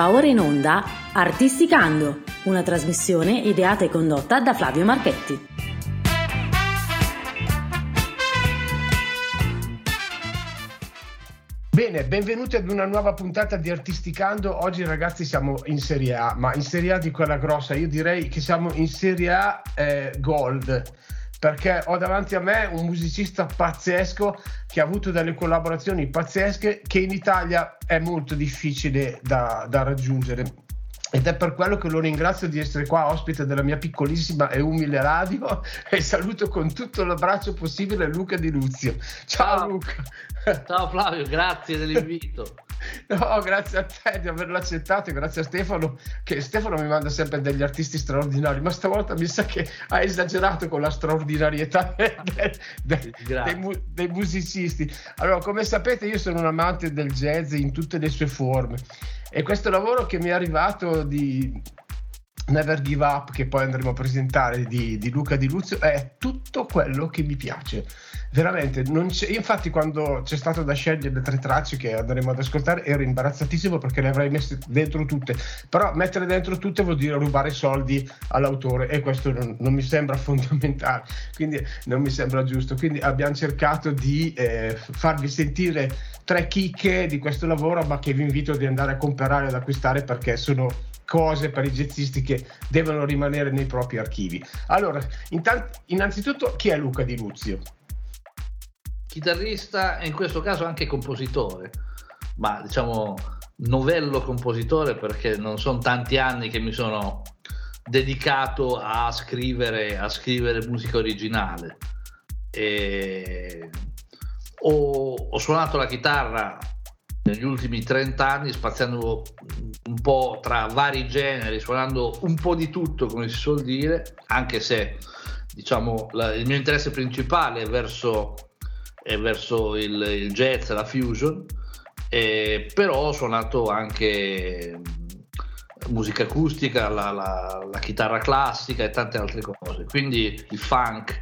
Va ora in onda Artisticando, una trasmissione ideata e condotta da Flavio Marchetti. Bene, benvenuti ad una nuova puntata di Artisticando. Oggi ragazzi siamo in Serie A, ma in Serie A di quella grossa, io direi che siamo in Serie A eh, Gold perché ho davanti a me un musicista pazzesco che ha avuto delle collaborazioni pazzesche che in Italia è molto difficile da, da raggiungere. Ed è per quello che lo ringrazio di essere qua ospite della mia piccolissima e umile radio e saluto con tutto l'abbraccio possibile Luca Di Luzio. Ciao, Ciao. Luca. Ciao Flavio, grazie dell'invito. No, grazie a te di averlo accettato grazie a Stefano, che Stefano mi manda sempre degli artisti straordinari, ma stavolta mi sa che ha esagerato con la straordinarietà de, de, dei, dei, musicisti. Allora, come sapete, io sono un amante del jazz in tutte le sue forme. E questo lavoro che mi è arrivato di Never Give Up, che poi andremo a presentare di, di Luca Di Luzio, è tutto quello che mi piace veramente non c'è. Infatti, quando c'è stato da scegliere le tre tracce che andremo ad ascoltare, ero imbarazzatissimo perché le avrei messe dentro tutte. Però mettere dentro tutte vuol dire rubare soldi all'autore e questo non, non mi sembra fondamentale, quindi non mi sembra giusto. Quindi abbiamo cercato di eh, farvi sentire tre chicche di questo lavoro, ma che vi invito ad andare a comprare ad acquistare perché sono cose per i jazzisti che devono rimanere nei propri archivi. Allora, intant- innanzitutto, chi è Luca Di Luzio? Chitarrista e in questo caso anche compositore, ma diciamo novello compositore perché non sono tanti anni che mi sono dedicato a scrivere, a scrivere musica originale. E ho, ho suonato la chitarra negli ultimi 30 anni spaziando un po' tra vari generi, suonando un po' di tutto, come si suol dire, anche se diciamo la, il mio interesse principale è verso e verso il, il jazz, la fusion, eh, però ho suonato anche musica acustica, la, la, la, chitarra classica e tante altre cose, quindi il funk.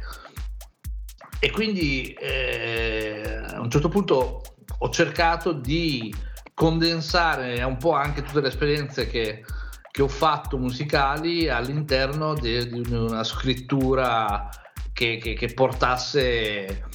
E quindi eh, a un certo punto ho cercato di condensare un po' anche tutte le esperienze che, che ho fatto musicali all'interno di, di una scrittura che, che, che portasse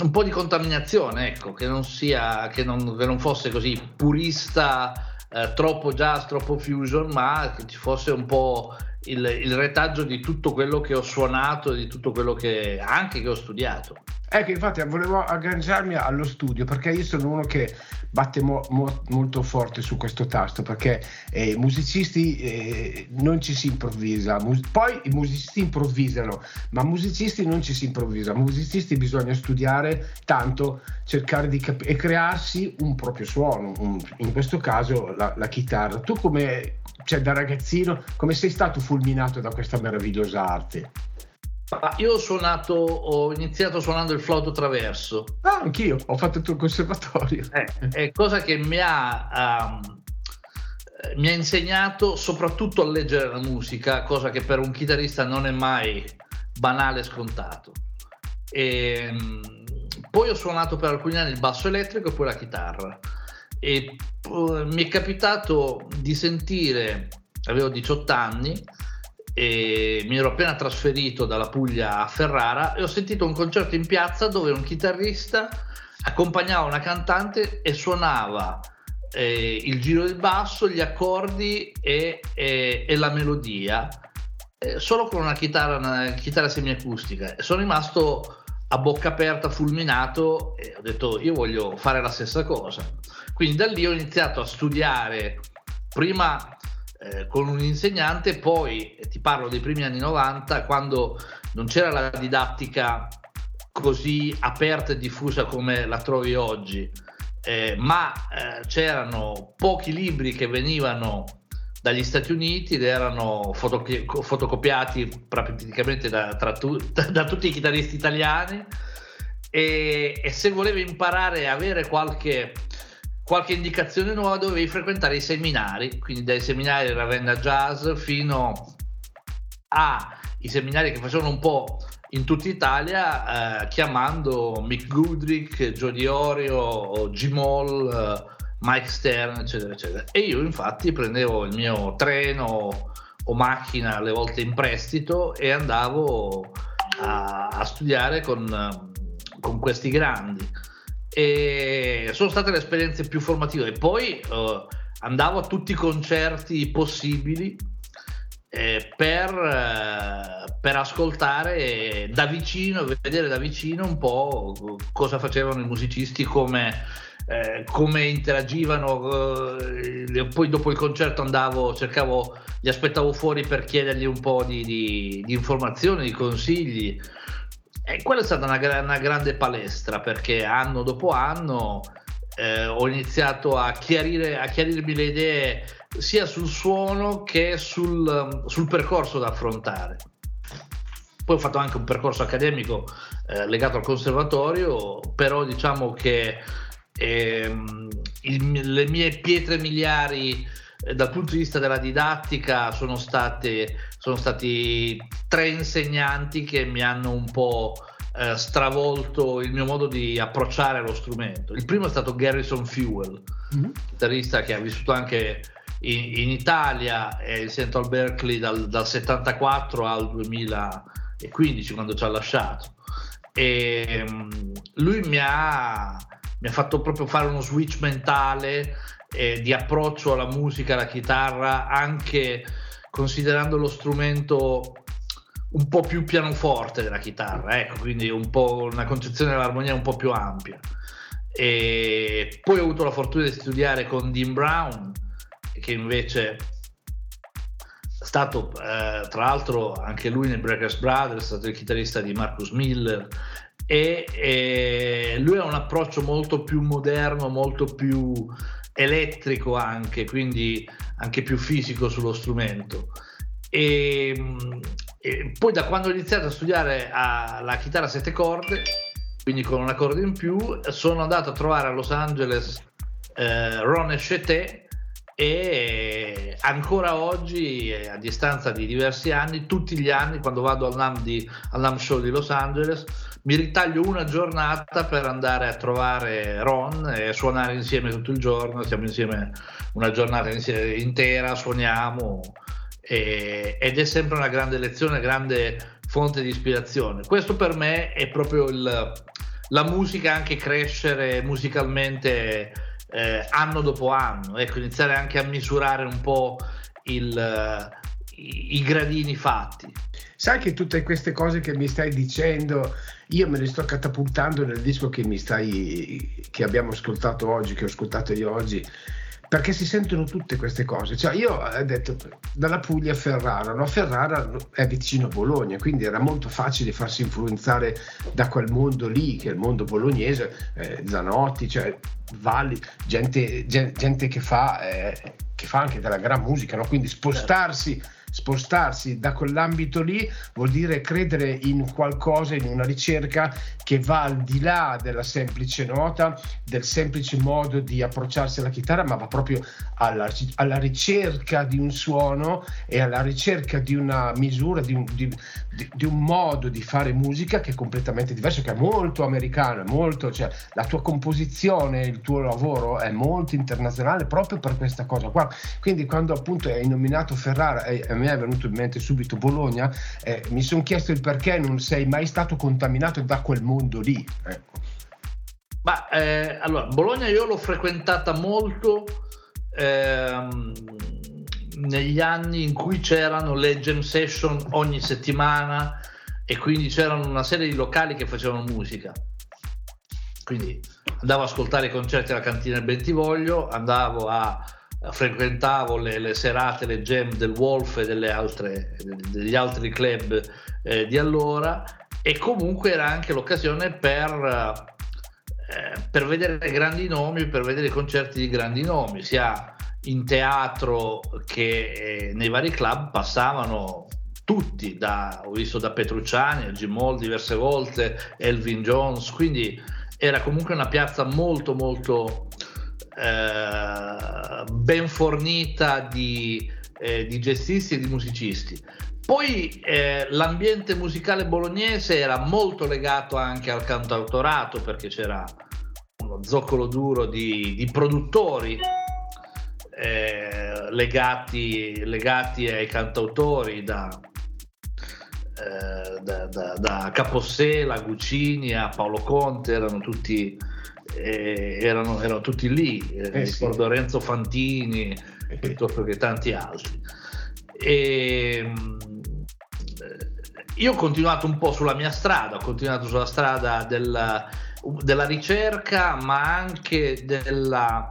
un po' di contaminazione, ecco, che non sia, che non, che non fosse così purista, eh, troppo jazz, troppo fusion, ma che ci fosse un po' il, il, retaggio di tutto quello che ho suonato, di tutto quello che anche che ho studiato. Ecco, infatti volevo agganciarmi allo studio perché io sono uno che batte mo, mo, molto forte su questo tasto perché eh, musicisti eh, non ci si improvvisa, Mus- poi i musicisti improvvisano, ma musicisti non ci si improvvisa, musicisti bisogna studiare tanto, cercare di capire e crearsi un proprio suono, un, in questo caso la, la chitarra. Tu come, cioè da ragazzino, come sei stato fulminato da questa meravigliosa arte? Io ho suonato, ho iniziato suonando il flauto traverso. Ah, anch'io, ho fatto il tuo conservatorio. Eh, è cosa che mi ha, um, mi ha insegnato soprattutto a leggere la musica, cosa che per un chitarrista non è mai banale e scontato. E, um, poi ho suonato per alcuni anni il basso elettrico e poi la chitarra. E uh, mi è capitato di sentire, avevo 18 anni, e mi ero appena trasferito dalla Puglia a Ferrara e ho sentito un concerto in piazza dove un chitarrista accompagnava una cantante e suonava eh, il giro del basso, gli accordi e, e, e la melodia eh, solo con una chitarra, una chitarra semiacustica e sono rimasto a bocca aperta, fulminato e ho detto io voglio fare la stessa cosa. Quindi da lì ho iniziato a studiare prima eh, con un insegnante, poi ti parlo dei primi anni 90, quando non c'era la didattica così aperta e diffusa come la trovi oggi, eh, ma eh, c'erano pochi libri che venivano dagli Stati Uniti ed erano fotocopi- fotocopiati praticamente da, tu- da, tutti i chitarristi italiani e, e se volevi imparare a avere qualche qualche indicazione nuova dovevi frequentare i seminari, quindi dai seminari Ravenna Jazz fino ai seminari che facevano un po' in tutta Italia, eh, chiamando Mick Goodrick, Joe Diorio, Jim Hall Mike Stern, eccetera, eccetera. E io infatti prendevo il mio treno o macchina alle volte in prestito e andavo a, a studiare con, con, questi grandi. E sono state le esperienze più formative. E poi uh, andavo a tutti i concerti possibili eh, per, eh, per, ascoltare da vicino, vedere da vicino un po' cosa facevano i musicisti, come, eh, come interagivano. Eh, poi dopo il concerto andavo, cercavo, li aspettavo fuori per chiedergli un po' di, di, di informazioni, di consigli. E quella è stata una, una grande palestra perché anno dopo anno eh, ho iniziato a, chiarire, a chiarirmi le idee sia sul suono che sul, sul, percorso da affrontare. Poi ho fatto anche un percorso accademico eh, legato al conservatorio, però diciamo che ehm, il, le mie pietre miliari eh, dal punto di vista della didattica sono, state, sono stati tre insegnanti che mi hanno un po' eh, stravolto il mio modo di approcciare lo strumento. Il primo è stato Garrison Fuel, mm-hmm. chitarrista che ha vissuto anche in, in Italia e in Central Berkeley dal, dal 74 al 2015 quando ci ha lasciato. E um, lui mi ha, mi ha fatto proprio fare uno switch mentale eh, di approccio alla musica, alla chitarra, anche considerando lo strumento un po' più pianoforte della chitarra, ecco, quindi un una concezione dell'armonia un po' più ampia. E poi ho avuto la fortuna di studiare con Dean Brown, che invece è stato eh, tra l'altro anche lui nei Breakers Brothers, è stato il chitarrista di Marcus Miller e, e lui ha un approccio molto più moderno, molto più elettrico anche, quindi anche più fisico sullo strumento. E, e poi da quando ho iniziato a studiare a, la chitarra a sette corde, quindi con un accordo in più, sono andato a trovare a Los Angeles eh, Ron Echeté e ancora oggi, a distanza di diversi anni, tutti gli anni quando vado al NAM, di, al NAM Show di Los Angeles, mi ritaglio una giornata per andare a trovare Ron e suonare insieme tutto il giorno, siamo insieme una giornata intera, suoniamo e, ed è sempre una grande lezione, una grande fonte di ispirazione. Questo per me è proprio il, la musica, anche crescere musicalmente eh, anno dopo anno, ecco, iniziare anche a misurare un po' il, i, gradini fatti. Sai che tutte queste cose che mi stai dicendo, io me le sto catapultando nel disco che mi stai, che abbiamo ascoltato oggi, che ho ascoltato io oggi perché si sentono tutte queste cose. Cioè, io ho detto dalla Puglia a Ferrara, no? Ferrara è vicino a Bologna, quindi era molto facile farsi influenzare da quel mondo lì, che è il mondo bolognese, eh, Zanotti, cioè Valli, gente, gente, gente che, fa, eh, che, fa, anche della gran musica, no? quindi spostarsi. Certo spostarsi da quell'ambito lì vuol dire credere in qualcosa, in una ricerca che va al di là della semplice nota, del semplice modo di approcciarsi alla chitarra, ma va proprio alla, alla ricerca di un suono e alla ricerca di una misura, di un, di, di, di un, modo di fare musica che è completamente diverso, che è molto americano, è molto, cioè, la tua composizione, il tuo lavoro è molto internazionale proprio per questa cosa qua. Quindi quando appunto hai nominato Ferrara e a me è venuto in mente subito Bologna, eh, mi sono chiesto il perché non sei mai stato contaminato da quel mondo lì. Ecco. Ma eh, allora, Bologna io l'ho frequentata molto ehm, negli anni in cui c'erano le jam session ogni settimana e quindi c'erano una serie di locali che facevano musica. Quindi andavo ad ascoltare i concerti alla cantina del Bentivoglio, andavo a frequentavo le, le, serate, le jam del Wolf e altre, degli altri club eh, di allora e comunque era anche l'occasione per, eh, per vedere grandi nomi, per vedere concerti di grandi nomi, sia in teatro che eh, nei vari club passavano tutti, da, ho visto da Petrucciani a Jim Hall diverse volte, Elvin Jones, quindi era comunque una piazza molto molto eh, ben fornita di, eh, di gestisti e di musicisti. Poi eh, l'ambiente musicale bolognese era molto legato anche al cantautorato perché c'era uno zoccolo duro di, di produttori eh, legati, legati, ai cantautori da, eh, da, da, da, Capossela, Guccini a Paolo Conte, erano tutti, erano, erano tutti lì, eh, eh ricordo sì. Renzo Fantini piuttosto che tanti altri. E, io ho continuato un po' sulla mia strada, ho continuato sulla strada della, della ricerca, ma anche della,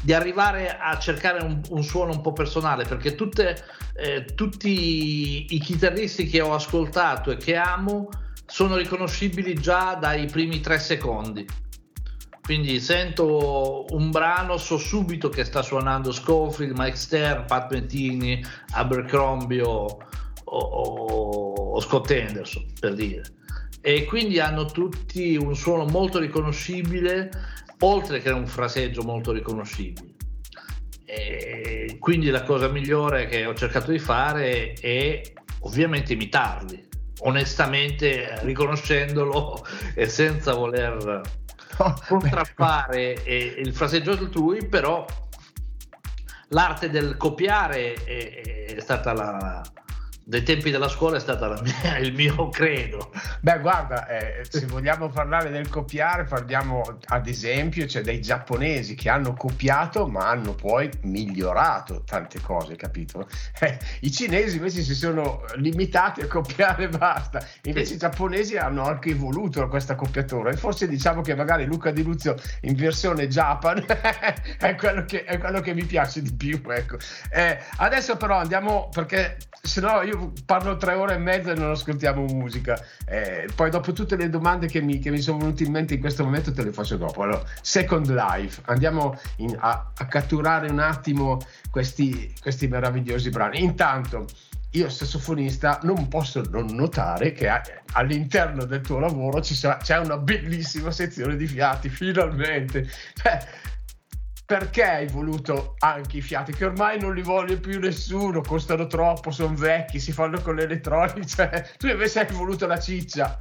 di arrivare a cercare un, un, suono un po' personale, perché tutte, eh, tutti i chitarristi che ho ascoltato e che amo sono riconoscibili già dai primi tre secondi. Quindi sento un brano, so subito che sta suonando Schofield, Mike Stern, Pat Mentini, Abercrombie o, o, o Scott Anderson, per dire. E quindi hanno tutti un suono molto riconoscibile, oltre che un fraseggio molto riconoscibile. E quindi la cosa migliore che ho cercato di fare è ovviamente imitarli, onestamente riconoscendolo e senza voler contraffare il fraseggio altrui, però l'arte del copiare è, è stata la, dei tempi della scuola è stato il mio credo. Beh, guarda, eh, se vogliamo parlare del copiare, parliamo ad esempio cioè, dei giapponesi che hanno copiato ma hanno poi migliorato tante cose, capito? Eh, I cinesi invece si sono limitati a copiare e basta, invece sì. i giapponesi hanno anche evoluto questa copiatura e forse diciamo che magari Luca Di Luzio in versione Japan è, quello che, è, quello che, mi piace di più. Ecco. Eh, adesso però andiamo perché se no io parlo tre ore e mezza e non ascoltiamo musica. Eh, poi dopo tutte le domande che mi, che mi, sono venute in mente in questo momento te le faccio dopo. Allora, Second Life, andiamo in, a, a, catturare un attimo questi, questi meravigliosi brani. Intanto, io sassofonista non posso non notare che all'interno del tuo lavoro c'è una bellissima sezione di fiati, finalmente. Cioè, perché hai voluto anche i fiati che ormai non li vuole più nessuno, costano troppo, sono vecchi, si fanno con l'elettronica, cioè, tu invece hai voluto la ciccia.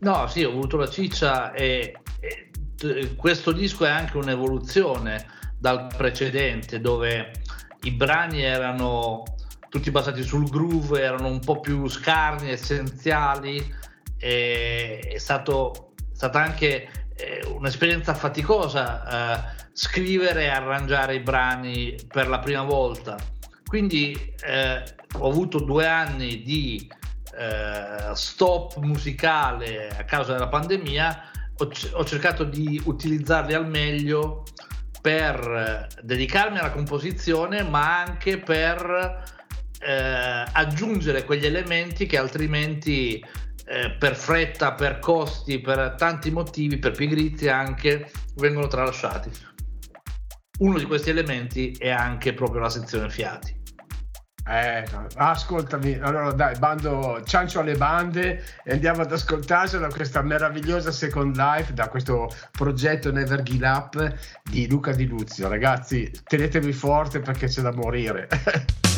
No, sì, ho voluto la ciccia e, e questo disco è anche un'evoluzione dal precedente dove i brani erano tutti basati sul groove, erano un po' più scarni, essenziali, è, stato, stata anche eh, un'esperienza faticosa. Eh, scrivere e arrangiare i brani per la prima volta. Quindi eh, ho avuto due anni di eh, stop musicale a causa della pandemia, ho, ho, cercato di utilizzarli al meglio per dedicarmi alla composizione, ma anche per eh, aggiungere quegli elementi che altrimenti eh, per fretta, per costi, per tanti motivi, per pigrizia anche, vengono tralasciati uno di questi elementi è anche proprio la sezione fiati. Eh, ascoltami, allora dai, bando ciancio alle bande e andiamo ad ascoltarci da questa meravigliosa Second Life, da questo progetto Never Give Up di Luca Di Luzio. Ragazzi, tenetevi forte perché c'è da morire.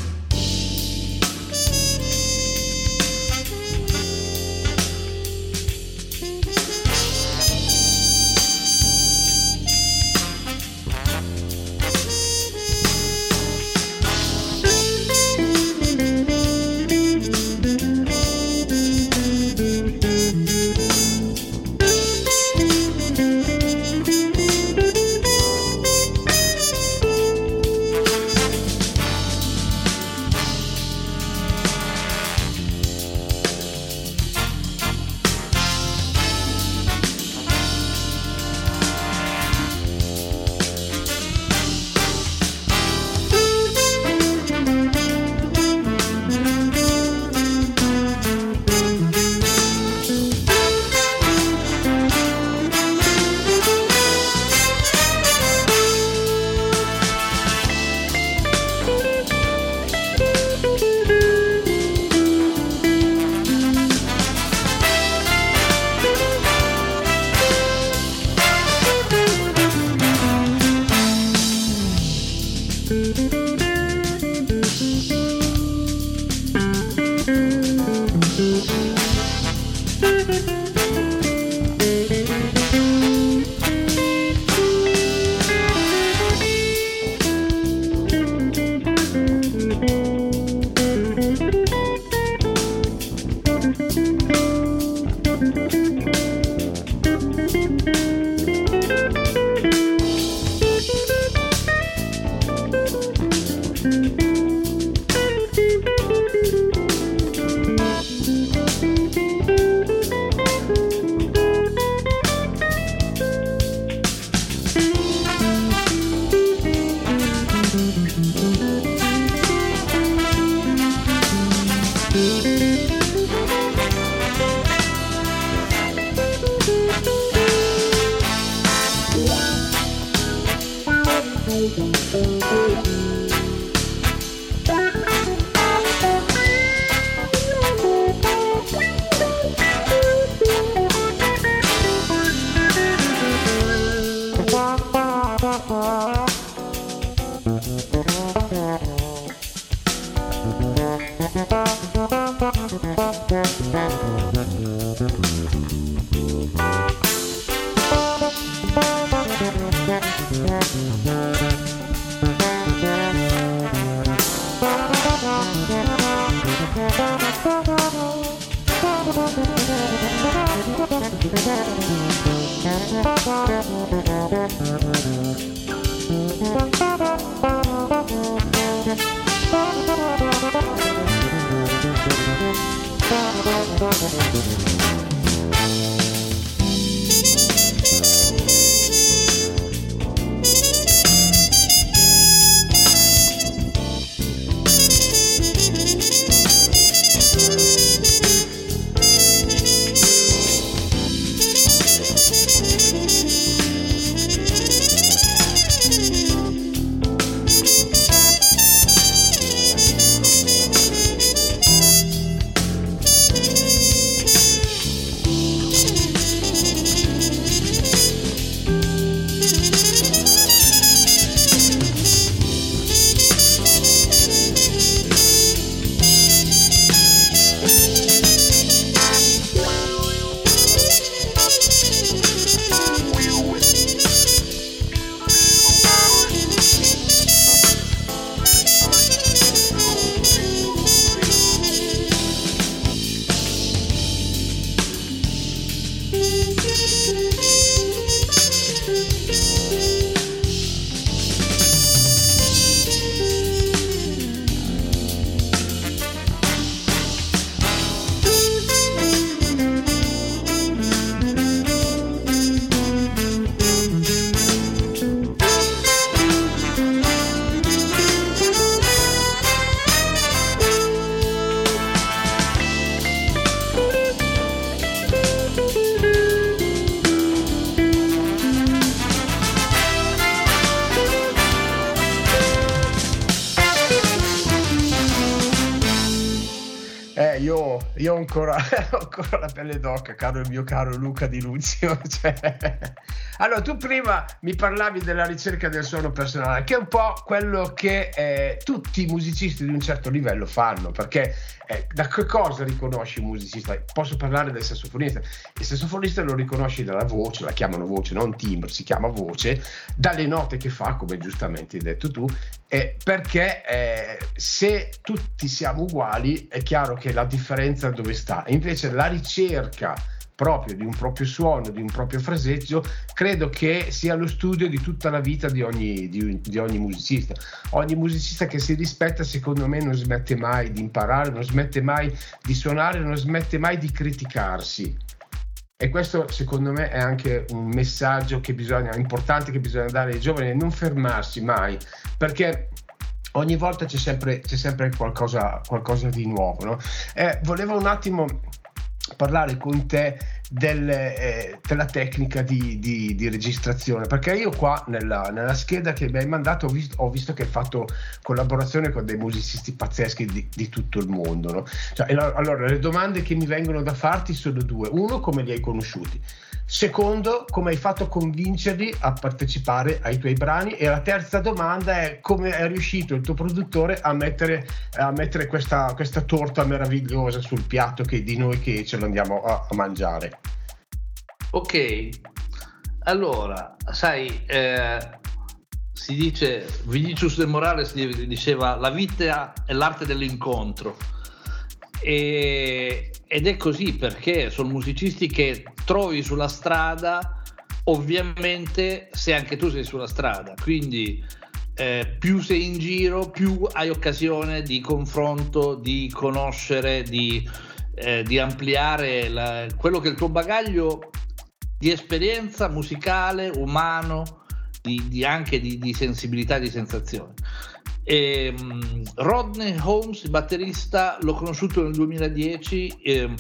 ancora, la pelle d'oca, caro il mio caro Luca Di Luzio. Cioè... Allora, tu prima mi parlavi della ricerca del suono personale, che è un po' quello che eh, tutti i musicisti di un certo livello fanno, perché eh, da che cosa riconosci un musicista? Posso parlare del sassofonista. Il sassofonista lo riconosci dalla voce, la chiamano voce, non timbro, si chiama voce, dalle note che fa, come giustamente hai detto tu, eh, perché eh, se tutti siamo uguali è chiaro che la differenza dove sta. Invece la ricerca proprio di un proprio suono, di un proprio fraseggio, credo che sia lo studio di tutta la vita di ogni, di, di ogni musicista. Ogni musicista che si rispetta, secondo me, non smette mai di imparare, non smette mai di suonare, non smette mai di criticarsi. E questo secondo me è anche un messaggio che bisogna, importante che bisogna dare ai giovani, non fermarsi mai, perché ogni volta c'è sempre, c'è sempre qualcosa, qualcosa, di nuovo. No? Eh, volevo un attimo parlare con te del, eh, della tecnica di, di, di, registrazione perché io qua nella, nella, scheda che mi hai mandato ho visto, ho visto, che hai fatto collaborazione con dei musicisti pazzeschi di, di tutto il mondo no? cioè, allora le domande che mi vengono da farti sono due uno come li hai conosciuti Secondo, come hai fatto a convincerli a partecipare ai tuoi brani? E la terza domanda è come è riuscito il tuo produttore a mettere, a mettere questa, questa, torta meravigliosa sul piatto che di noi che ce l'andiamo a, a mangiare? Ok, allora, sai, eh, si dice, Vinicius de Morales diceva la vita è l'arte dell'incontro. E, ed è così perché sono musicisti che trovi sulla strada, ovviamente se anche tu sei sulla strada, quindi eh, più sei in giro, più hai occasione di confronto, di conoscere, di, eh, di ampliare la, quello che è il tuo bagaglio di esperienza musicale, umano, di, di anche di, di sensibilità, di sensazione. E, um, Rodney Holmes, il batterista, l'ho conosciuto nel 2010 eh,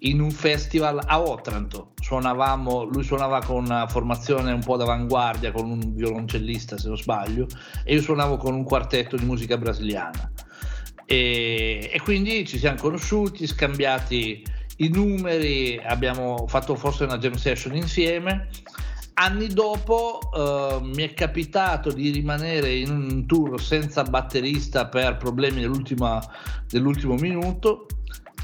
in un festival a Otranto. Suonavamo, lui suonava con una formazione un po' d'avanguardia, con un violoncellista se non sbaglio, e io suonavo con un quartetto di musica brasiliana. E, e quindi ci siamo conosciuti, scambiati i numeri, abbiamo fatto forse una jam session insieme anni dopo uh, mi è capitato di rimanere in un tour senza batterista per problemi dell'ultimo minuto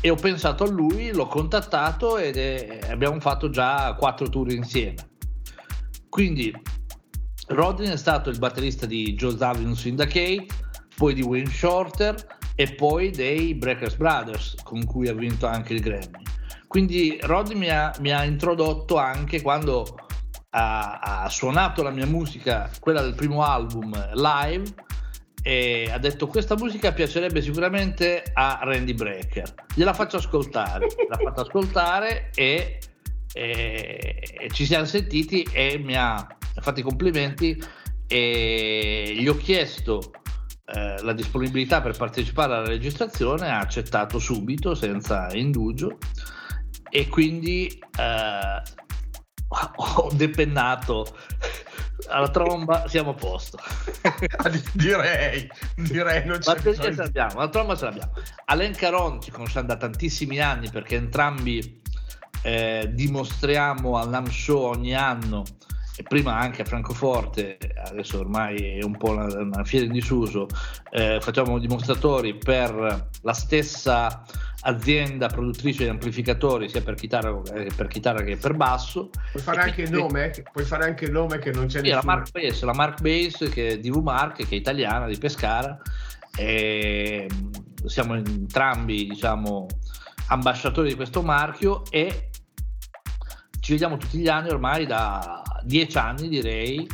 e ho pensato a lui, l'ho contattato ed è, abbiamo fatto già quattro tour insieme. Quindi Rodin è stato il batterista di Joe Zawinul Syndicate, poi di Wayne Shorter e poi dei Breakers Brothers con cui ha vinto anche il Grammy. quindi Roddy mi ha, mi ha introdotto anche quando ha, ha, suonato la mia musica, quella del primo album live, e ha detto questa musica piacerebbe sicuramente a Randy Brecker. Gliela faccio ascoltare, l'ha fatto ascoltare e, e, e, ci siamo sentiti e mi ha fatto i complimenti e gli ho chiesto eh, la disponibilità per partecipare alla registrazione, ha accettato subito senza indugio e quindi eh, ho depennato. Alla tromba siamo a posto. Direi direi non c'è la ce l'abbiamo la tromba ce l'abbiamo. Alain Caron ci conosciamo da tantissimi anni perché entrambi eh, dimostriamo al NAM Show ogni anno prima anche a Francoforte, adesso ormai è un po' una, una fiera in disuso, eh, facciamo dimostratori per la stessa azienda produttrice di amplificatori sia per chitarra, eh, per chitarra che per basso. Puoi fare, anche il nome, puoi fare anche il nome che non c'è sì, nessuno. La Mark Base, la Mark Base che è DV Mark, che è italiana, di Pescara. E mm, siamo entrambi, diciamo, ambasciatori di questo marchio e ci vediamo tutti gli anni ormai da dieci anni direi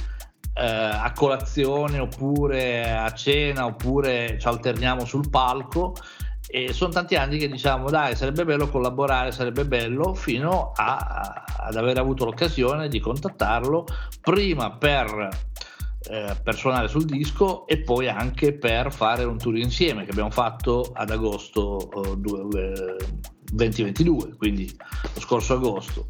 eh, a colazione oppure a cena oppure ci alterniamo sul palco e sono tanti anni che diciamo dai sarebbe bello collaborare sarebbe bello fino a, ad aver avuto l'occasione di contattarlo prima per, eh, per suonare sul disco e poi anche per fare un tour insieme che abbiamo fatto ad agosto eh, 2022 quindi lo scorso agosto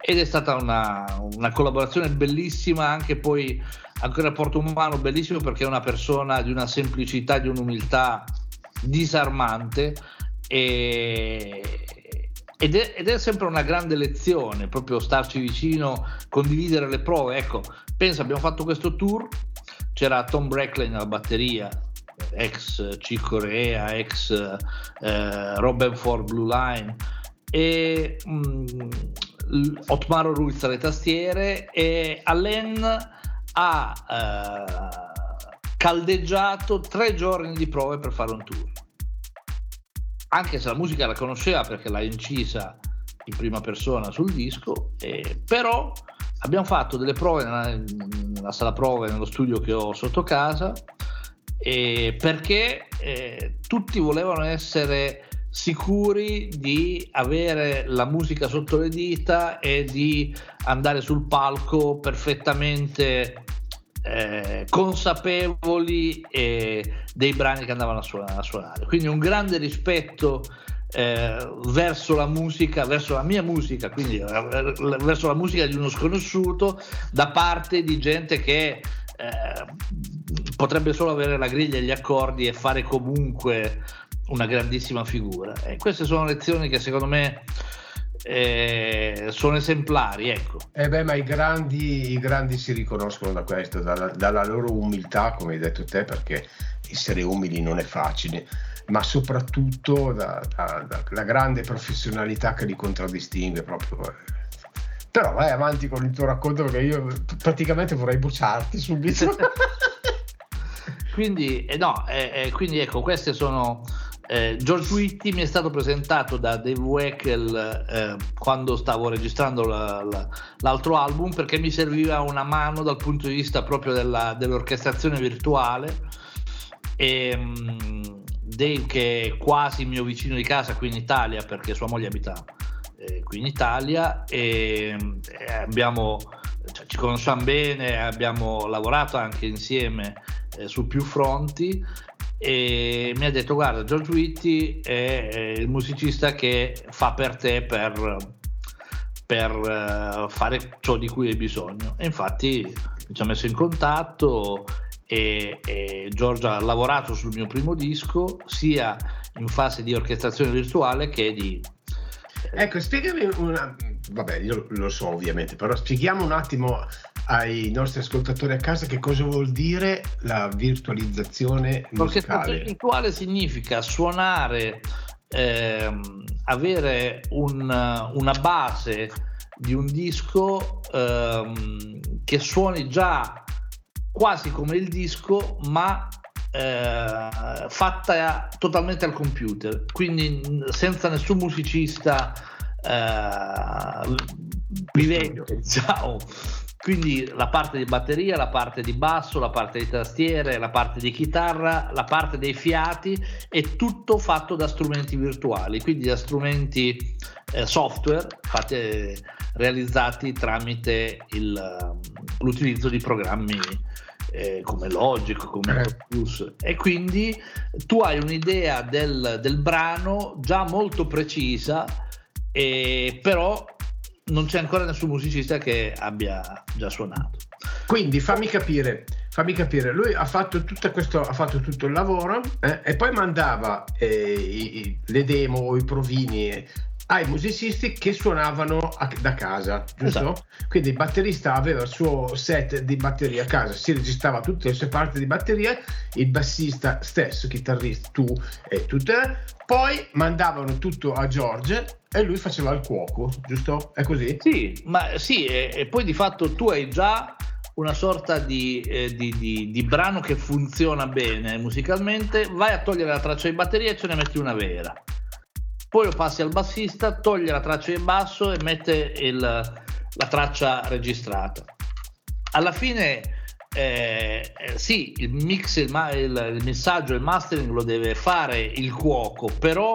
ed è stata una, una collaborazione bellissima, anche poi anche un rapporto umano bellissimo perché è una persona di una semplicità, di un'umiltà disarmante e, ed, è, ed, è, sempre una grande lezione proprio starci vicino, condividere le prove. Ecco, pensa, abbiamo fatto questo tour, c'era Tom Brackley nella batteria, ex Chick Corea, ex eh, Robin Ford Blue Line e mh, mm, Otmaro Ruiz alle tastiere e Allen ha eh, caldeggiato tre giorni di prove per fare un tour. Anche se la musica la conosceva perché l'ha incisa in prima persona sul disco, eh, però abbiamo fatto delle prove nella, nella, sala prove, nello studio che ho sotto casa, eh, perché tutti volevano essere sicuri di avere la musica sotto le dita e di andare sul palco perfettamente eh, consapevoli eh, dei brani che andavano a suonare, a suonare. Quindi un grande rispetto eh, verso la musica, verso la mia musica, quindi eh, verso la musica di uno sconosciuto da parte di gente che eh, potrebbe solo avere la griglia e gli accordi e fare comunque una grandissima figura. E queste sono lezioni che secondo me eh, sono esemplari. Ecco. Eh beh, ma i grandi, i grandi si riconoscono da questo, dalla, dalla, loro umiltà, come hai detto te, perché essere umili non è facile, ma soprattutto dalla da, da, grande professionalità che li contraddistingue proprio. Però vai avanti con il tuo racconto perché io praticamente vorrei bruciarti subito. quindi, eh, no, eh, eh, quindi ecco, queste sono eh, George Whitty mi è stato presentato da Dave Weckel eh, quando stavo registrando la, la, l'altro album perché mi serviva una mano dal punto di vista proprio della, dell'orchestrazione virtuale. E um, Dave che è quasi mio vicino di casa qui in Italia perché sua moglie abita eh, qui in Italia e, e abbiamo, cioè, ci conosciamo bene, abbiamo lavorato anche insieme eh, su più fronti e mi ha detto guarda George Whitty è il musicista che fa per te per, per uh, fare ciò di cui hai bisogno e infatti ci ha messo in contatto e, e George ha lavorato sul mio primo disco sia in fase di orchestrazione virtuale che di Ecco, spiegami una. Vabbè, io lo so ovviamente, però spieghiamo un attimo ai nostri ascoltatori a casa che cosa vuol dire la virtualizzazione musicale. virtuale significa suonare, ehm, avere un, una base di un disco ehm, che suoni già quasi come il disco, ma eh, fatta totalmente al computer, quindi senza nessun musicista uh, vivente, diciamo. Quindi la parte di batteria, la parte di basso, la parte di tastiere, la parte di chitarra, la parte dei fiati, è tutto fatto da strumenti virtuali, quindi da strumenti eh, software fatti, eh, realizzati tramite il, l'utilizzo di programmi eh, come Logic, come eh. Plus e quindi tu hai un'idea del, del brano già molto precisa, e, però non c'è ancora nessun musicista che abbia già suonato. Quindi fammi capire, fammi capire, lui ha fatto, questo, ha fatto tutto il lavoro eh, e poi mandava eh, i, le demo o i provini ai musicisti che suonavano a, da casa, giusto? Esatto. Quindi il batterista aveva il suo set di batteria a casa, si registrava tutte le sue parti di batteria, il bassista stesso, chitarrista, tu e tutte, poi mandavano tutto a George e lui faceva il cuoco, giusto? È così? Sì, ma sì, e, e poi di fatto tu hai già una sorta di, eh, di, di, di, brano che funziona bene musicalmente, vai a togliere la traccia di batteria e ce ne metti una vera poi lo passi al bassista, toglie la traccia di basso e mette il, la traccia registrata. Alla fine eh, eh, sì, il mix, il, il, il messaggio, il mastering lo deve fare il cuoco, però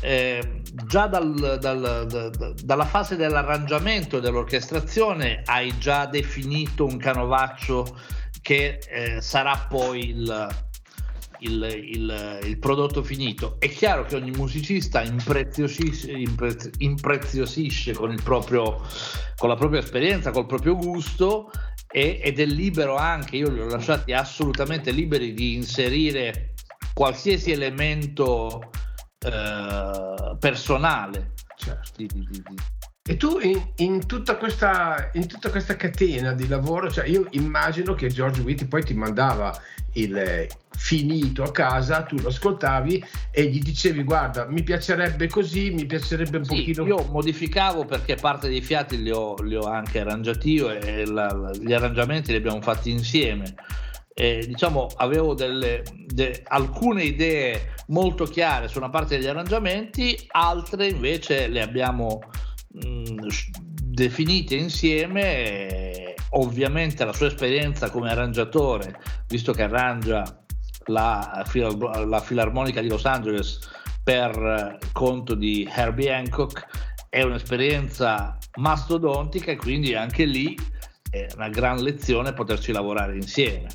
eh, già dal, dal, da, dalla fase dell'arrangiamento e dell'orchestrazione hai già definito un canovaccio che eh, sarà poi il, il, il, il, prodotto finito. È chiaro che ogni musicista impreziosisce, imprezio, impreziosisce con, proprio, con, la propria esperienza, col proprio gusto e, ed è libero anche, io li ho lasciati assolutamente liberi di inserire qualsiasi elemento eh, personale. Certo. Di, di, di, e tu in, in, tutta questa, in, tutta questa, catena di lavoro, cioè io immagino che George Whitty poi ti mandava il finito a casa, tu lo ascoltavi e gli dicevi guarda mi piacerebbe così, mi piacerebbe un sì, pochino... Io modificavo perché parte dei fiati li ho, li ho anche arrangiati io e la, gli arrangiamenti li abbiamo fatti insieme. E, diciamo avevo delle, de, alcune idee molto chiare su una parte degli arrangiamenti, altre invece le abbiamo mh, definite insieme. Ovviamente la sua esperienza come arrangiatore, visto che arrangia la, la Filarmonica di Los Angeles per conto di Herbie Hancock, è un'esperienza mastodontica e quindi anche lì è una gran lezione poterci lavorare insieme.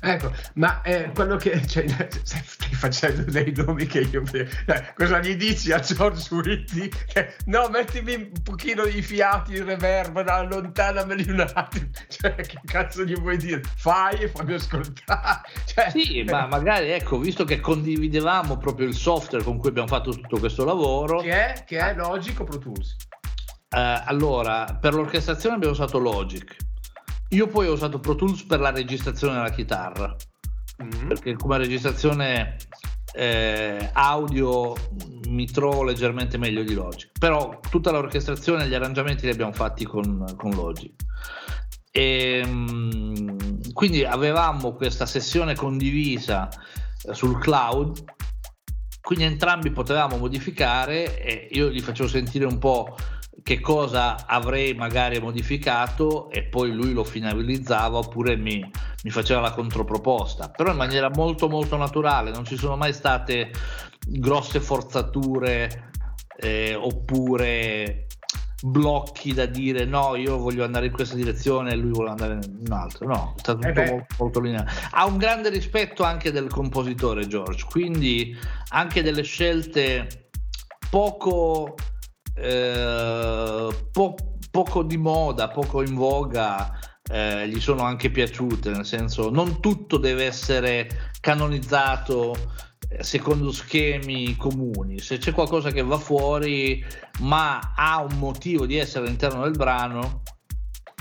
Ecco, ma eh, quello che cioè, stai facendo dei nomi che io eh, cosa gli dici a George Whitney? Eh, no, mettimi un pochino i fiati, il reverb, allontanameli un attimo. Cioè, che cazzo gli vuoi dire? Fai e fammi ascoltare. Cioè, sì, ma magari ecco, visto che condividevamo proprio il software con cui abbiamo fatto tutto questo lavoro, che è, che è Logic o Pro Tools? Eh, allora, per l'orchestrazione abbiamo usato Logic io poi ho usato Pro Tools per la registrazione della chitarra, mm-hmm. perché come registrazione eh, audio mi trovo leggermente meglio di Logic, però tutta l'orchestrazione e gli arrangiamenti li abbiamo fatti con, con Logic. E, ehm, quindi avevamo questa sessione condivisa eh, sul cloud, quindi entrambi potevamo modificare e io gli facevo sentire un po' che cosa avrei magari modificato e poi lui lo finalizzava oppure mi, mi, faceva la controproposta, però in maniera molto molto naturale, non ci sono mai state grosse forzature eh, oppure blocchi da dire no, io voglio andare in questa direzione e lui vuole andare in un'altra, no, è stato tutto eh molto, molto lineare. Ha un grande rispetto anche del compositore George, quindi anche delle scelte poco eh, po- poco di moda, poco in voga, eh, gli sono anche piaciute, nel senso non tutto deve essere canonizzato eh, secondo schemi comuni, se c'è qualcosa che va fuori ma ha un motivo di essere all'interno del brano,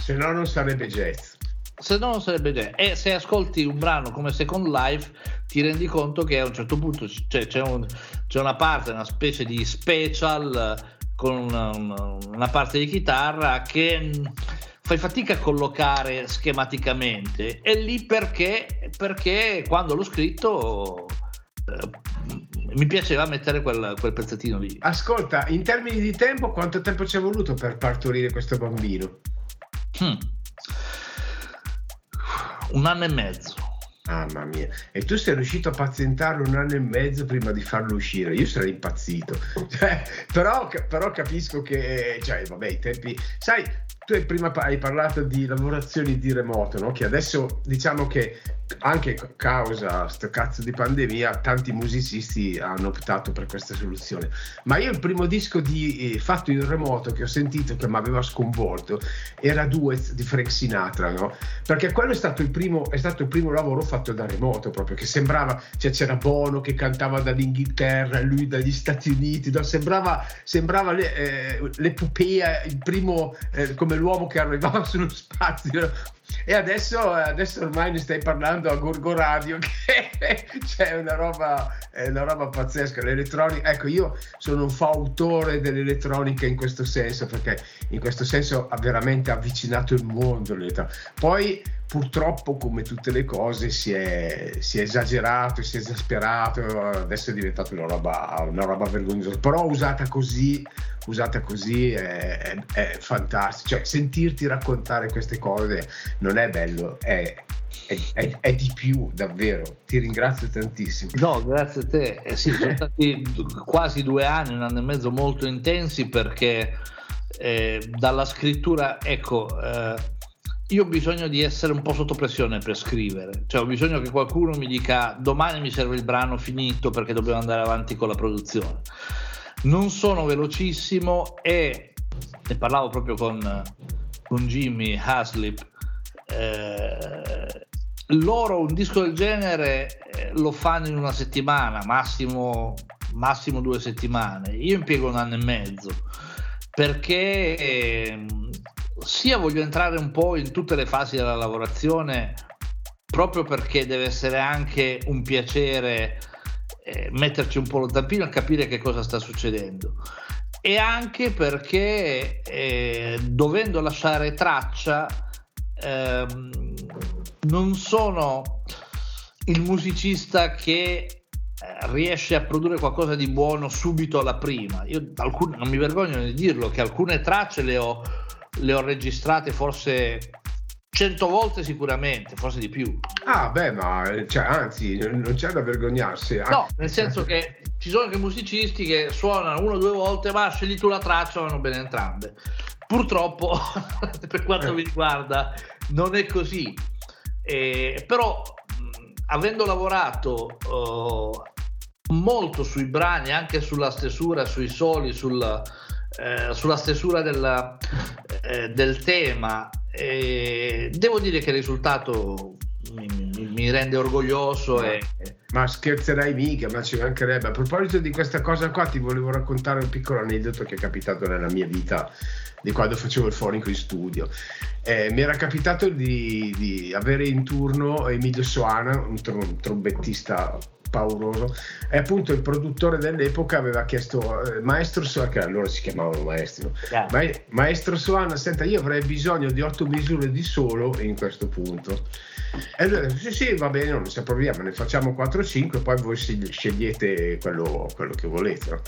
se no non sarebbe jazz. Se no non sarebbe jazz. E se ascolti un brano come Second Life ti rendi conto che a un certo punto c'è, c'è, un, c'è una parte, una specie di special con una, una, parte di chitarra che fai fatica a collocare schematicamente. È lì perché, perché quando l'ho scritto eh, mi piaceva mettere quel, quel, pezzettino lì. Ascolta, in termini di tempo, quanto tempo ci è voluto per partorire questo bambino? Hmm. Un anno e mezzo. Mamma mia, e tu sei riuscito a pazientarlo un anno e mezzo prima di farlo uscire. Io sarei impazzito, cioè, però, però, capisco che, cioè, vabbè, i tempi, sai, tu prima hai parlato di lavorazioni di remoto, no? che adesso diciamo che anche a causa sto cazzo di pandemia tanti musicisti hanno optato per questa soluzione ma io il primo disco di, eh, fatto in remoto che ho sentito che mi aveva sconvolto era Duet di Frank Sinatra no? perché quello è stato, il primo, è stato il primo lavoro fatto da remoto proprio che sembrava cioè c'era Bono che cantava dall'Inghilterra lui dagli Stati Uniti no? sembrava, sembrava le, eh, l'epopea il primo eh, come l'uomo che arrivava sullo spazio e adesso, adesso, ormai ne stai parlando a Gorgo Radio, che c'è una roba, è una roba pazzesca. L'elettronica, ecco, io sono un fautore dell'elettronica in questo senso, perché in questo senso ha veramente avvicinato il mondo. Poi purtroppo come tutte le cose si è, si è, esagerato, si è esasperato, adesso è diventata una roba, una roba vergognosa, però usata così, usata così è, è, è fantastico, cioè sentirti raccontare queste cose non è bello, è, è, è, di più, davvero. Ti ringrazio tantissimo. No, grazie a te. Eh sì, sono stati quasi due anni, un anno e mezzo molto intensi perché eh, dalla scrittura, ecco, eh, io ho bisogno di essere un po' sotto pressione per scrivere, cioè ho bisogno che qualcuno mi dica domani mi serve il brano finito perché dobbiamo andare avanti con la produzione. Non sono velocissimo e ne parlavo proprio con, con Jimmy Haslip. Eh, loro un disco del genere eh, lo fanno in una settimana, massimo, massimo due settimane. Io impiego un anno e mezzo perché eh, sia voglio entrare un po' in tutte le fasi della lavorazione proprio perché deve essere anche un piacere eh, metterci un po' lo tampino e capire che cosa sta succedendo e anche perché eh, dovendo lasciare traccia ehm, non sono il musicista che eh, riesce a produrre qualcosa di buono subito alla prima. Io alcune, non mi vergogno di dirlo che alcune tracce le ho le ho registrate forse cento volte sicuramente, forse di più. Ah, beh, ma cioè, anzi, non c'è da vergognarsi. No, nel senso che ci sono anche musicisti che suonano una o due volte, ma scegli tu la traccia, vanno bene entrambe. Purtroppo, per quanto mi riguarda, non è così. Eh, però, avendo lavorato uh, molto sui brani, anche sulla stesura, sui soli, sul, eh, sulla stesura della, eh, del tema. E devo dire che il risultato mi, mi, mi rende orgoglioso. Ma, e... ma scherzerai mica, ma ci mancherebbe. A proposito di questa cosa qua, ti volevo raccontare un piccolo aneddoto che è capitato nella mia vita di quando facevo il fonico in studio. Eh, mi era capitato di, di, avere in turno Emilio Soana, un trombettista pauroso. E appunto il produttore dell'epoca aveva chiesto, eh, maestro Soana, che allora si chiamavano maestri, yeah. Ma- maestro Soana, senta, io avrei bisogno di otto misure di solo in questo punto. E lui ha detto: Sì, sì, va bene, non c'è problema, ne facciamo 4-5, poi voi scegliete quello, quello che volete. No?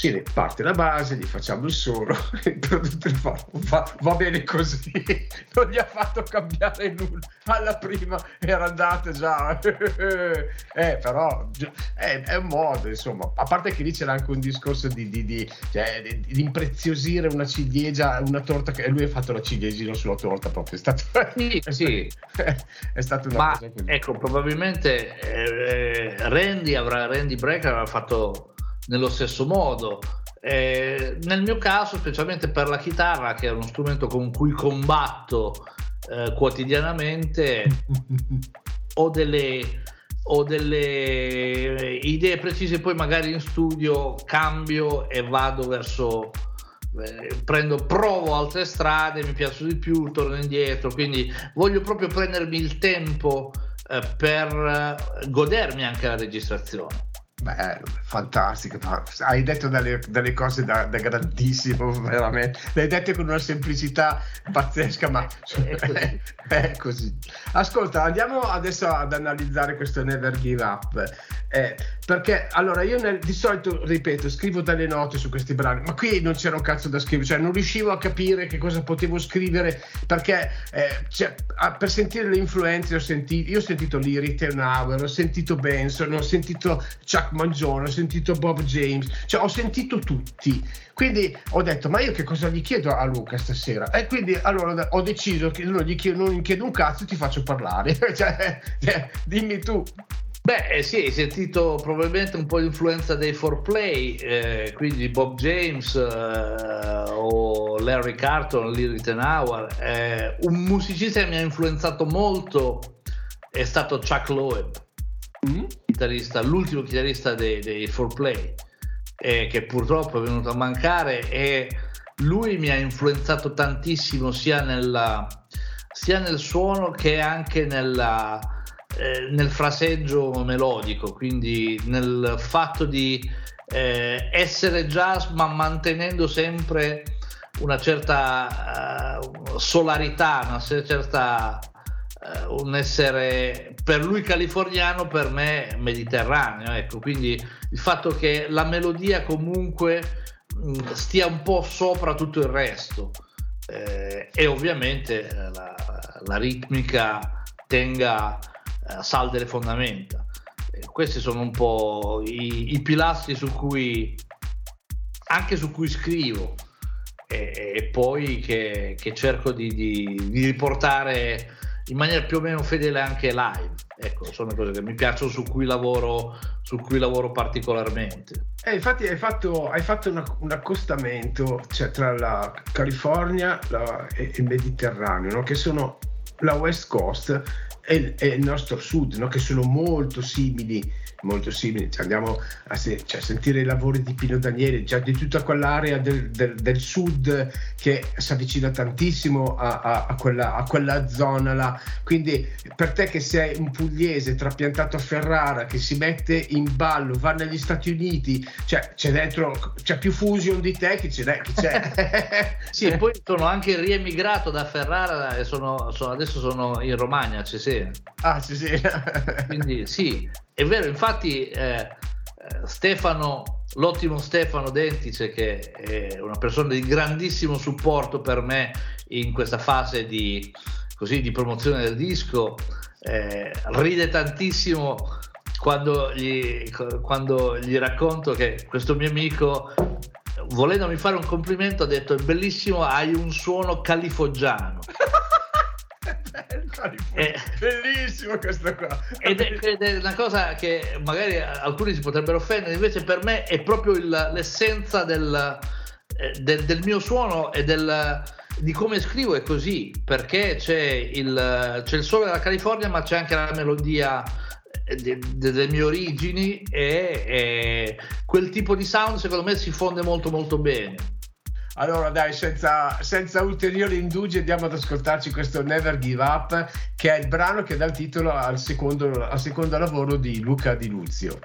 Quindi parte la base, gli facciamo il solo, il produttore fa, va, va, bene così, non gli ha fatto cambiare nulla. Alla prima era andata già, eh, però è, è, un modo, insomma. A parte che lì c'era anche un discorso di, di, di, cioè, di impreziosire una ciliegia, una torta, che lui ha fatto la ciliegina sulla torta proprio. È stato, sì, è sì. è stata una Ma, cosa così. Ecco, probabilmente eh, Randy, avrà, Randy Brecker avrà fatto nello stesso modo. Eh, nel mio caso, specialmente per la chitarra, che è uno strumento con cui combatto eh, quotidianamente, ho delle, ho delle idee precise, poi magari in studio cambio e vado verso eh, prendo, provo altre strade, mi piacciono di più, torno indietro, quindi voglio proprio prendermi il tempo eh, per eh, godermi anche la registrazione. Bello, fantastico. Hai detto delle, delle cose da, da, grandissimo, veramente. Le hai dette con una semplicità pazzesca, ma è, è così. Ascolta, andiamo adesso ad analizzare questo Never Give Up. Eh, perché allora io nel, di solito, ripeto, scrivo delle note su questi brani, ma qui non c'era un cazzo da scrivere, cioè non riuscivo a capire che cosa potevo scrivere perché eh, cioè, per sentire le influenze ho sentito, io ho sentito Lyric Ternauer, ho sentito Benson, ho sentito Chuck Mangione, ho sentito Bob James, cioè ho sentito tutti. Quindi ho detto, ma io che cosa gli chiedo a Luca stasera? E quindi allora ho deciso che non gli chiedo, non gli chiedo un cazzo, ti faccio parlare. cioè, cioè, dimmi tu. Beh, eh, sì, hai sentito probabilmente un po' l'influenza dei 4Play, eh, quindi Bob James eh, o Larry Carton, Lee Rittenauer. Eh, un musicista che mi ha influenzato molto è stato Chuck Loeb mm. chitarrista, l'ultimo chitarrista dei, dei 4Play, eh, che purtroppo è venuto a mancare e lui mi ha influenzato tantissimo sia, nella, sia nel suono che anche nella, eh, nel fraseggio melodico, quindi nel fatto di eh, essere jazz ma mantenendo sempre una certa uh, solarità, una certa un essere per lui californiano, per me mediterraneo. Ecco, quindi il fatto che la melodia comunque stia un po' sopra tutto il resto eh, e ovviamente eh, la, la ritmica tenga eh, salde le fondamenta. Eh, questi sono un po' i, i pilastri su cui anche su cui scrivo e, e poi che, che cerco di, di, di riportare in maniera più o meno fedele anche live. Ecco, sono cose che mi piacciono, su cui lavoro, su cui lavoro particolarmente. Eh, infatti hai fatto, hai fatto una, un accostamento cioè, tra la California la, e il Mediterraneo, no? che sono la West Coast e, e il nostro sud, no? che sono molto simili molto simili. Cioè andiamo a se, cioè, sentire i lavori di Pino Daniele, già di tutta quell'area del, del, del sud che si avvicina tantissimo a, a, a, quella, a, quella, zona là. Quindi per te che sei un pugliese trapiantato a Ferrara, che si mette in ballo, va negli Stati Uniti, cioè c'è dentro, c'è più fusion di te che c'è. Che c'è. sì, e poi sono anche riemigrato da Ferrara e sono, sono, adesso sono in Romagna, Cesena. Ah, Cesena. Quindi sì, è vero, infatti eh, eh, Stefano, l'ottimo Stefano Dentice, che è una persona di grandissimo supporto per me in questa fase di, così, di promozione del disco, eh, ride tantissimo quando gli, quando gli racconto che questo mio amico volendomi fare un complimento ha detto è bellissimo hai un suono califoggiano eh, bellissimo questo qua. Ed è, ed è, una cosa che magari alcuni si potrebbero offendere invece per me è proprio il, l'essenza del, eh, del, del, mio suono e del, di come scrivo è così perché c'è il, c'è il sole della California ma c'è anche la melodia eh, de, de, delle mie origini e, e quel tipo di sound secondo me si fonde molto molto bene allora dai, senza, senza, ulteriori indugi andiamo ad ascoltarci questo Never Give Up, che è il brano che dà il titolo al secondo, al secondo lavoro di Luca Di Luzio.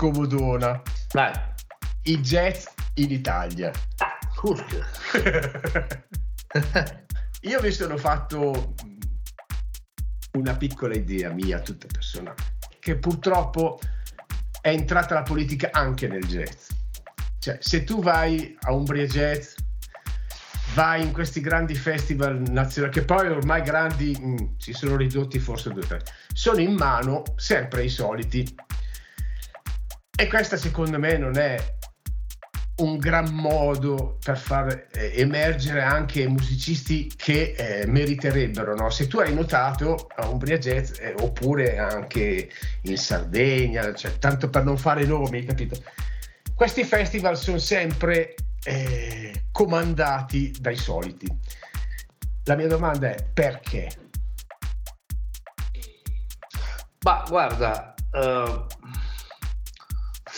Scomodona. Vai. Il jazz in Italia. Io mi sono fatto una piccola idea mia, tutta personale, che purtroppo è entrata la politica anche nel jazz. Cioè, se tu vai a Umbria Jazz, vai in questi grandi festival nazionali, che poi ormai grandi mh, mm, si sono ridotti forse due o tre, sono in mano sempre i soliti. E questa secondo me non è un gran modo per far eh, emergere anche musicisti che eh, meriterebbero. No? Se tu hai notato a Umbria Jazz, eh, oppure anche in Sardegna, cioè, tanto per non fare nomi, capito? Questi festival sono sempre eh, comandati dai soliti. La mia domanda è perché? Ma guarda, uh,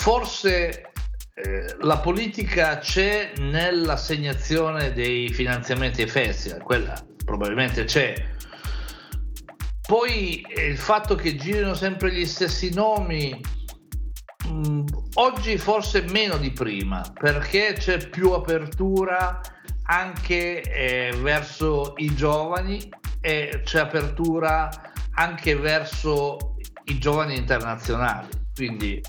forse eh, la politica c'è nell'assegnazione dei finanziamenti ai festival, quella probabilmente c'è. Poi eh, il fatto che girino sempre gli stessi nomi, mh, mm, oggi forse meno di prima, perché c'è più apertura anche eh, verso i giovani e c'è apertura anche verso i giovani internazionali. Quindi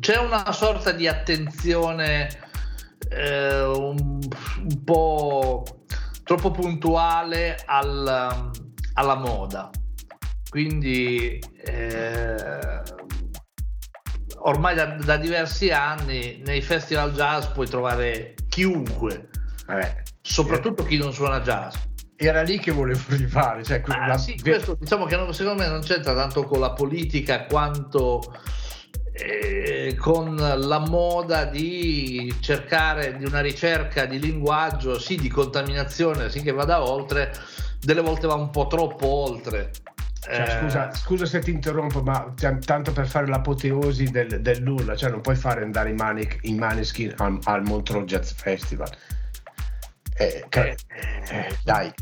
c'è una sorta di attenzione eh, un, un, po' troppo puntuale al, alla moda. Quindi eh, ormai da, da, diversi anni nei festival jazz puoi trovare chiunque, eh, soprattutto chi non suona jazz era lì che volevo arrivare. Cioè, ah, la... sì, questo diciamo che non, secondo me non c'entra tanto con la politica quanto eh, con la moda di cercare di una ricerca di linguaggio, sì di contaminazione, sì che vada oltre, delle volte va un po' troppo oltre. Cioè, eh... scusa, scusa, se ti interrompo, ma cioè, tanto per fare l'apoteosi del, del, nulla, cioè non puoi fare andare in, Manic, in Maneskin al, al Montreux Jazz Festival. Eh, eh, eh, dai,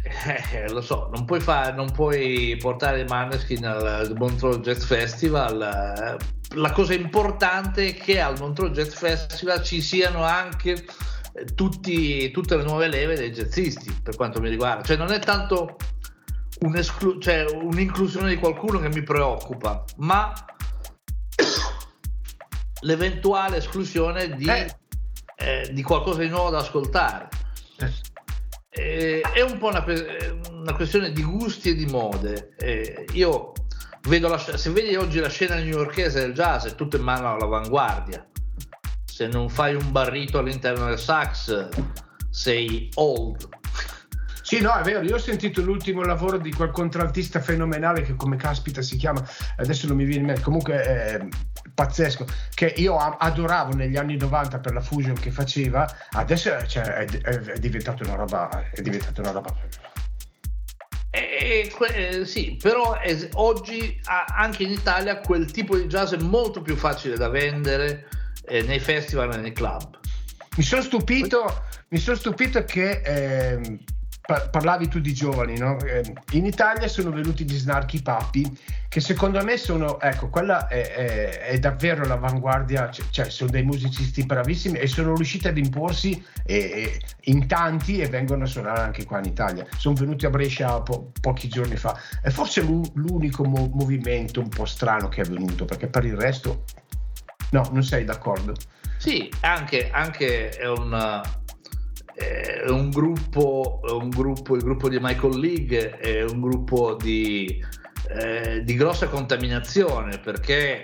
eh, lo so, non puoi, fare, non puoi portare i Maneskin al Montreux Jazz Festival. Eh, la cosa importante è che al Montreux Jazz Festival ci siano anche eh, tutti, tutte le nuove leve dei jazzisti, per quanto mi riguarda. Cioè, non è tanto un'esclu- cioè, un'inclusione di qualcuno che mi preoccupa, ma l'eventuale esclusione di, di qualcosa di nuovo da ascoltare eh, è un po' una, una, questione di gusti e di mode. Eh, io la, se vedi oggi la scena newyorkese del jazz è tutto in mano all'avanguardia. Se non fai un barrito all'interno del sax, sei old. Sì, no, è vero. Io ho sentito l'ultimo lavoro di quel contraltista fenomenale che come caspita si chiama, adesso non mi viene in mente, comunque è pazzesco, che io adoravo negli anni 90 per la fusion che faceva, adesso cioè, è, è, diventato una roba, è diventata una roba eh, eh, sì, però eh, oggi anche in Italia quel tipo di jazz è molto più facile da vendere eh, nei festival e nei club. Mi sono stupito, mi sono stupito che ehm, parlavi tu di giovani, no? Ehm, in Italia sono venuti gli snarchi papi che secondo me sono, ecco, quella è, è, è davvero l'avanguardia, cioè sono dei musicisti bravissimi e sono riusciti ad imporsi e, e in tanti e vengono a suonare anche qua in Italia. Sono venuti a Brescia po- pochi giorni fa. È forse l'unico mo- movimento un po' strano che è venuto, perché per il resto no, non sei d'accordo. Sì, anche, anche è un è un gruppo, un gruppo, il gruppo di Michael League è un gruppo di, eh, di grossa contaminazione perché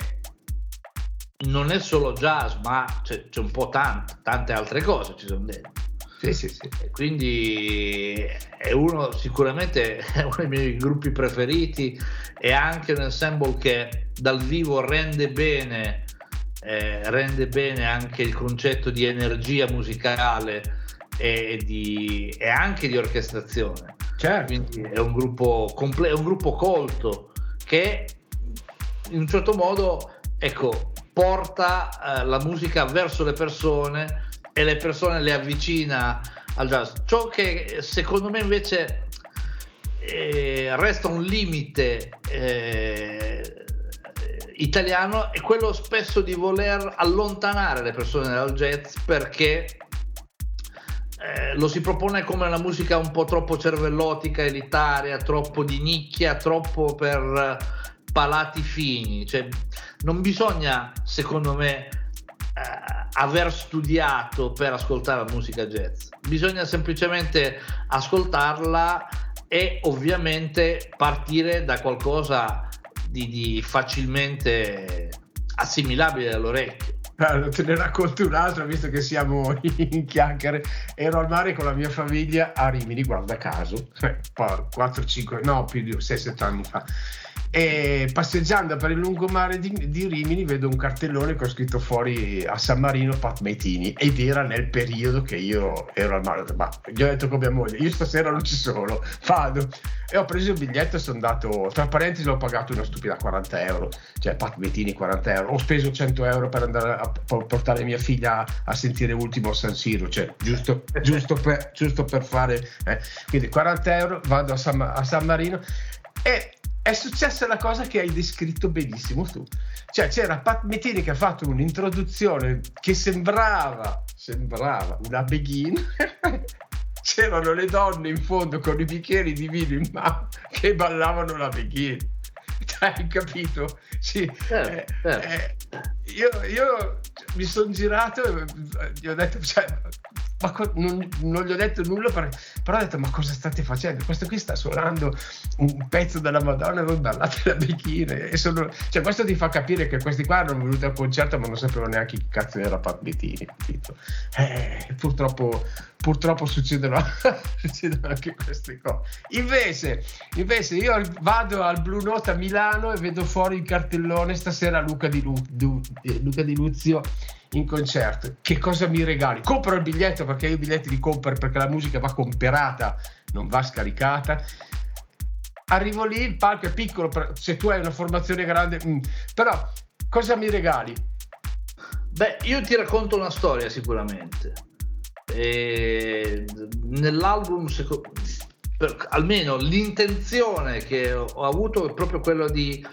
non è solo jazz, ma c'è, c'è un po' tante, tante altre cose ci sono dentro. Sì, sì, sì. quindi è uno sicuramente è uno dei miei gruppi preferiti e anche un ensemble che dal vivo rende bene, eh, rende bene anche il concetto di energia musicale e, di, e anche di orchestrazione. Certo. Quindi è un gruppo, comple- è un gruppo colto che in un certo modo ecco, porta eh, la musica verso le persone e le persone le avvicina al jazz. Ciò che secondo me invece eh, resta un limite eh, italiano è quello spesso di voler allontanare le persone dal jazz perché eh, lo si propone come una musica un po' troppo cervellotica, elitaria, troppo di nicchia, troppo per palati fini. Cioè, non bisogna, secondo me, eh, aver studiato per ascoltare la musica jazz, bisogna semplicemente ascoltarla e ovviamente partire da qualcosa di, di facilmente assimilabile all'orecchio. Te ne racconto un altro, visto che siamo in chiacchiere. Ero al mare con la mia famiglia a Rimini, guarda caso, 4-5, eh, no, più di 6-7 anni fa e passeggiando per il lungomare di, di Rimini vedo un cartellone che ho scritto fuori a San Marino Pat Metini ed era nel periodo che io ero al mare. Ma gli ho detto con mia moglie io stasera non ci sono vado. E ho preso il biglietto e sono andato tra parentesi l'ho pagato una stupida 40 euro. Cioè Pat Metini 40 euro. Ho speso 100 euro per andare a portare mia figlia a sentire Ultimo San Siro. Cioè giusto, giusto, per, giusto per fare eh. quindi 40 euro vado a San, a San Marino. E è successa la cosa che hai descritto benissimo tu. Cioè c'era Pat Metini che ha fatto un'introduzione che sembrava, sembrava una begin. C'erano le donne in fondo con i bicchieri di vino in mano che ballavano la begin. Hai capito? Sì. Eh, eh, eh, io, io, mi sono girato e gli ho detto, cioè, ma co- non, non, gli ho detto nulla, per, però ho detto ma cosa state facendo? Questo qui sta suonando un pezzo della Madonna e voi ballate la bechina. E sono, cioè, questo ti fa capire che questi qua erano venuti al concerto ma non sapevano neanche chi cazzo era Pat Bettini. Eh, purtroppo, purtroppo succedono, succedono, anche queste cose. Invece, invece, io vado al Blue Note a Milano e vedo fuori il cartellone stasera Luca Di, Lu- du- Luca Di Luzio in concerto. Che cosa mi regali? Compro il biglietto perché io i biglietti li compro perché la musica va comperata, non va scaricata. Arrivo lì, il palco è piccolo, se tu hai una formazione grande, mm. però cosa mi regali? Beh, io ti racconto una storia sicuramente. E nell'album, almeno l'intenzione che ho avuto è proprio quella di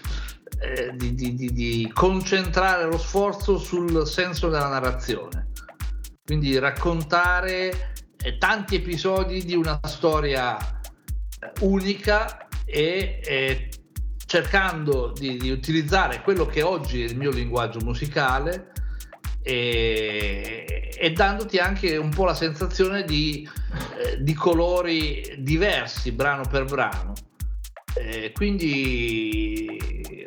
eh, di, di, di, di, concentrare lo sforzo sul senso della narrazione, quindi raccontare eh, tanti episodi di una storia eh, unica e eh, cercando di, utilizzare quello che oggi è il mio linguaggio musicale e, e dandoti anche un po' la sensazione di, eh, di colori diversi brano per brano. Eh, quindi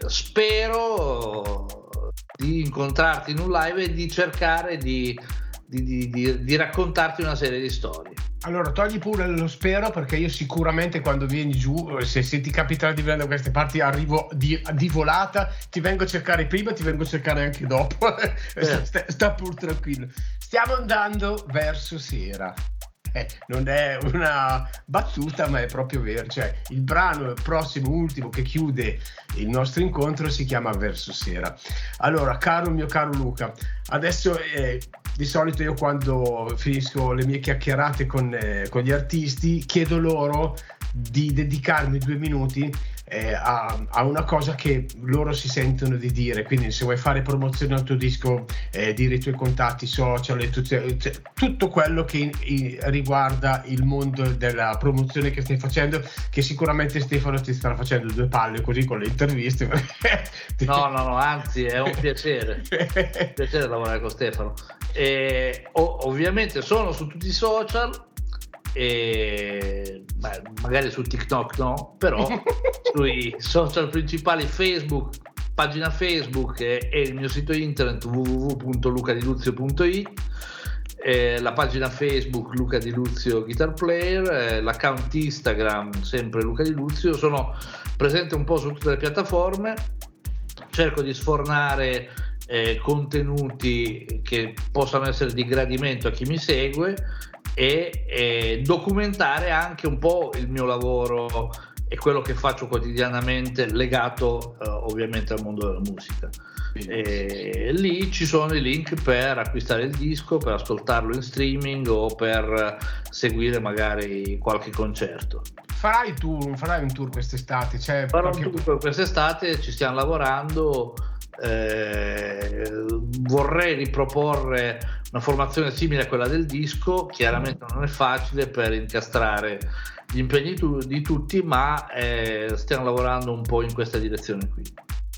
spero di incontrarti in un live e di cercare di, di, di, di, raccontarti una serie di storie. Allora, togli pure lo spero perché io sicuramente quando vieni giù, se, se ti capiterà di venire da queste parti, arrivo di, di, volata, ti vengo a cercare prima, ti vengo a cercare anche dopo. Eh. sta, sta pur tranquillo. Stiamo andando verso sera eh, non è una battuta, ma è proprio vero. Cioè, il brano prossimo, ultimo, che chiude il nostro incontro si chiama Verso Sera. Allora, caro mio caro Luca, adesso eh, di solito io quando finisco le mie chiacchierate con, eh, con gli artisti chiedo loro di dedicarmi due minuti eh, a, a, una cosa che loro si sentono di dire. Quindi, se vuoi fare promozione al tuo disco, eh, dire i tuoi contatti social, tutte, cioè, tutto quello che in, in, riguarda il mondo della promozione che stai facendo, che sicuramente Stefano ti sta facendo due palle così con le interviste. no, no, no, anzi, è un piacere. un piacere lavorare con Stefano. E, o, ovviamente sono su tutti i social e beh, magari su TikTok no, però sui social principali Facebook, pagina Facebook e, e il mio sito internet www.lucadiluzio.it eh, la pagina Facebook Luca Di Luzio Guitar Player, eh, l'account Instagram sempre Luca Di Luzio, sono presente un po' su tutte le piattaforme, cerco di sfornare eh, contenuti che possano essere di gradimento a chi mi segue e, e documentare anche un po' il mio lavoro e quello che faccio quotidianamente legato eh, ovviamente al mondo della musica. E lì ci sono i link per acquistare il disco, per ascoltarlo in streaming o per seguire magari qualche concerto. Farai, tour, farai un tour quest'estate? Cioè, Farò perché... un tour quest'estate, ci stiamo lavorando eh, vorrei riproporre una formazione simile a quella del disco, chiaramente non è facile per incastrare gli impegni di tutti, ma eh, stiamo lavorando un po' in questa direzione qui.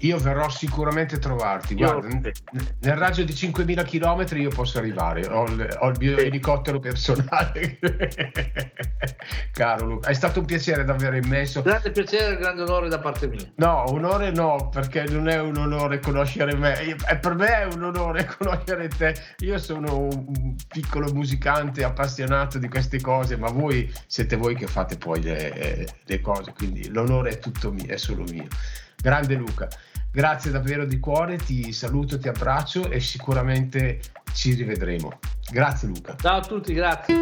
Io verrò sicuramente a trovarti. Guarda, nel raggio di 5.000 km io posso arrivare. Ho il, ho il mio elicottero personale. Caro Luca, è stato un piacere davvero immenso. Grande piacere, grande onore da parte mia. No, onore no, perché non è un onore conoscere me. E per me è un onore conoscere te. Io sono un piccolo musicante appassionato di queste cose, ma voi siete voi che fate poi le, le cose. Quindi l'onore è tutto mio, è solo mio. Grande Luca. Grazie davvero di cuore, ti saluto, ti abbraccio e sicuramente ci rivedremo. Grazie Luca. Ciao a tutti, grazie.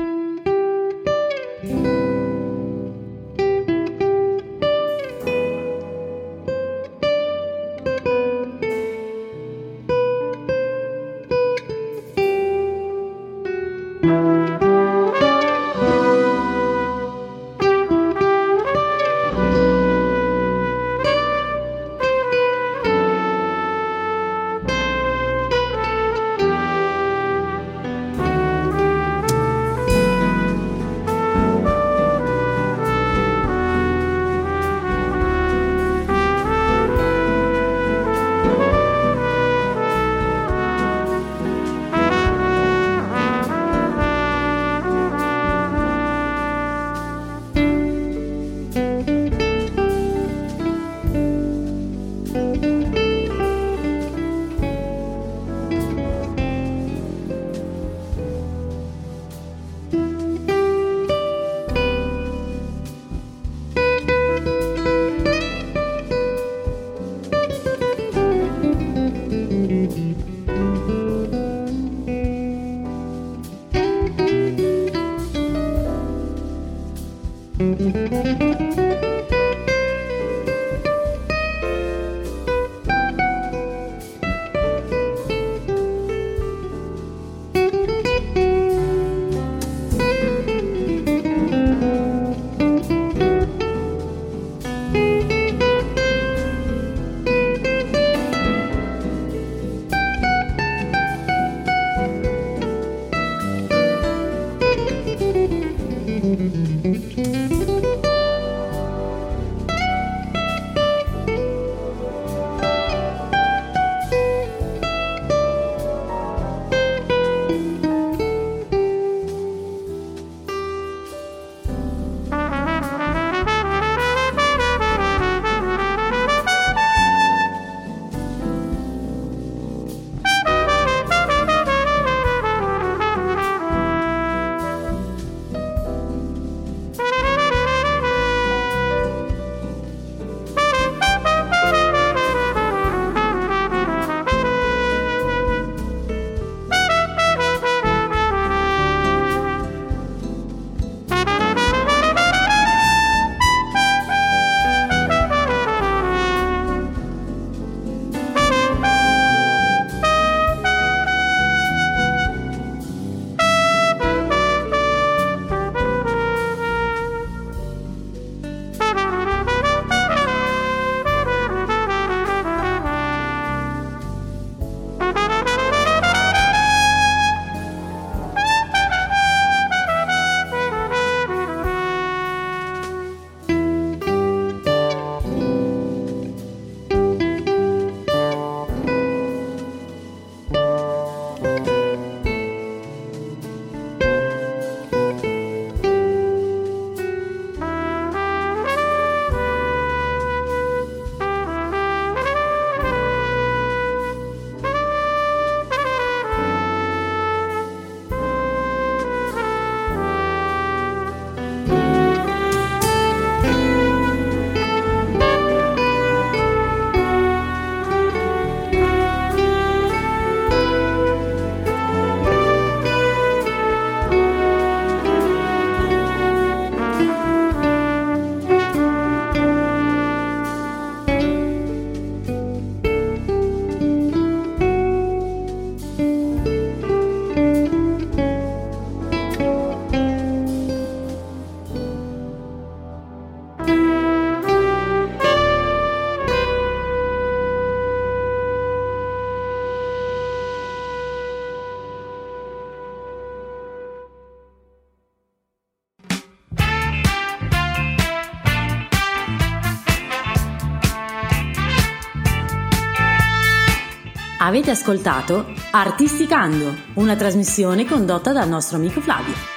Avete ascoltato Artisticando, una trasmissione condotta dal nostro amico Flavio.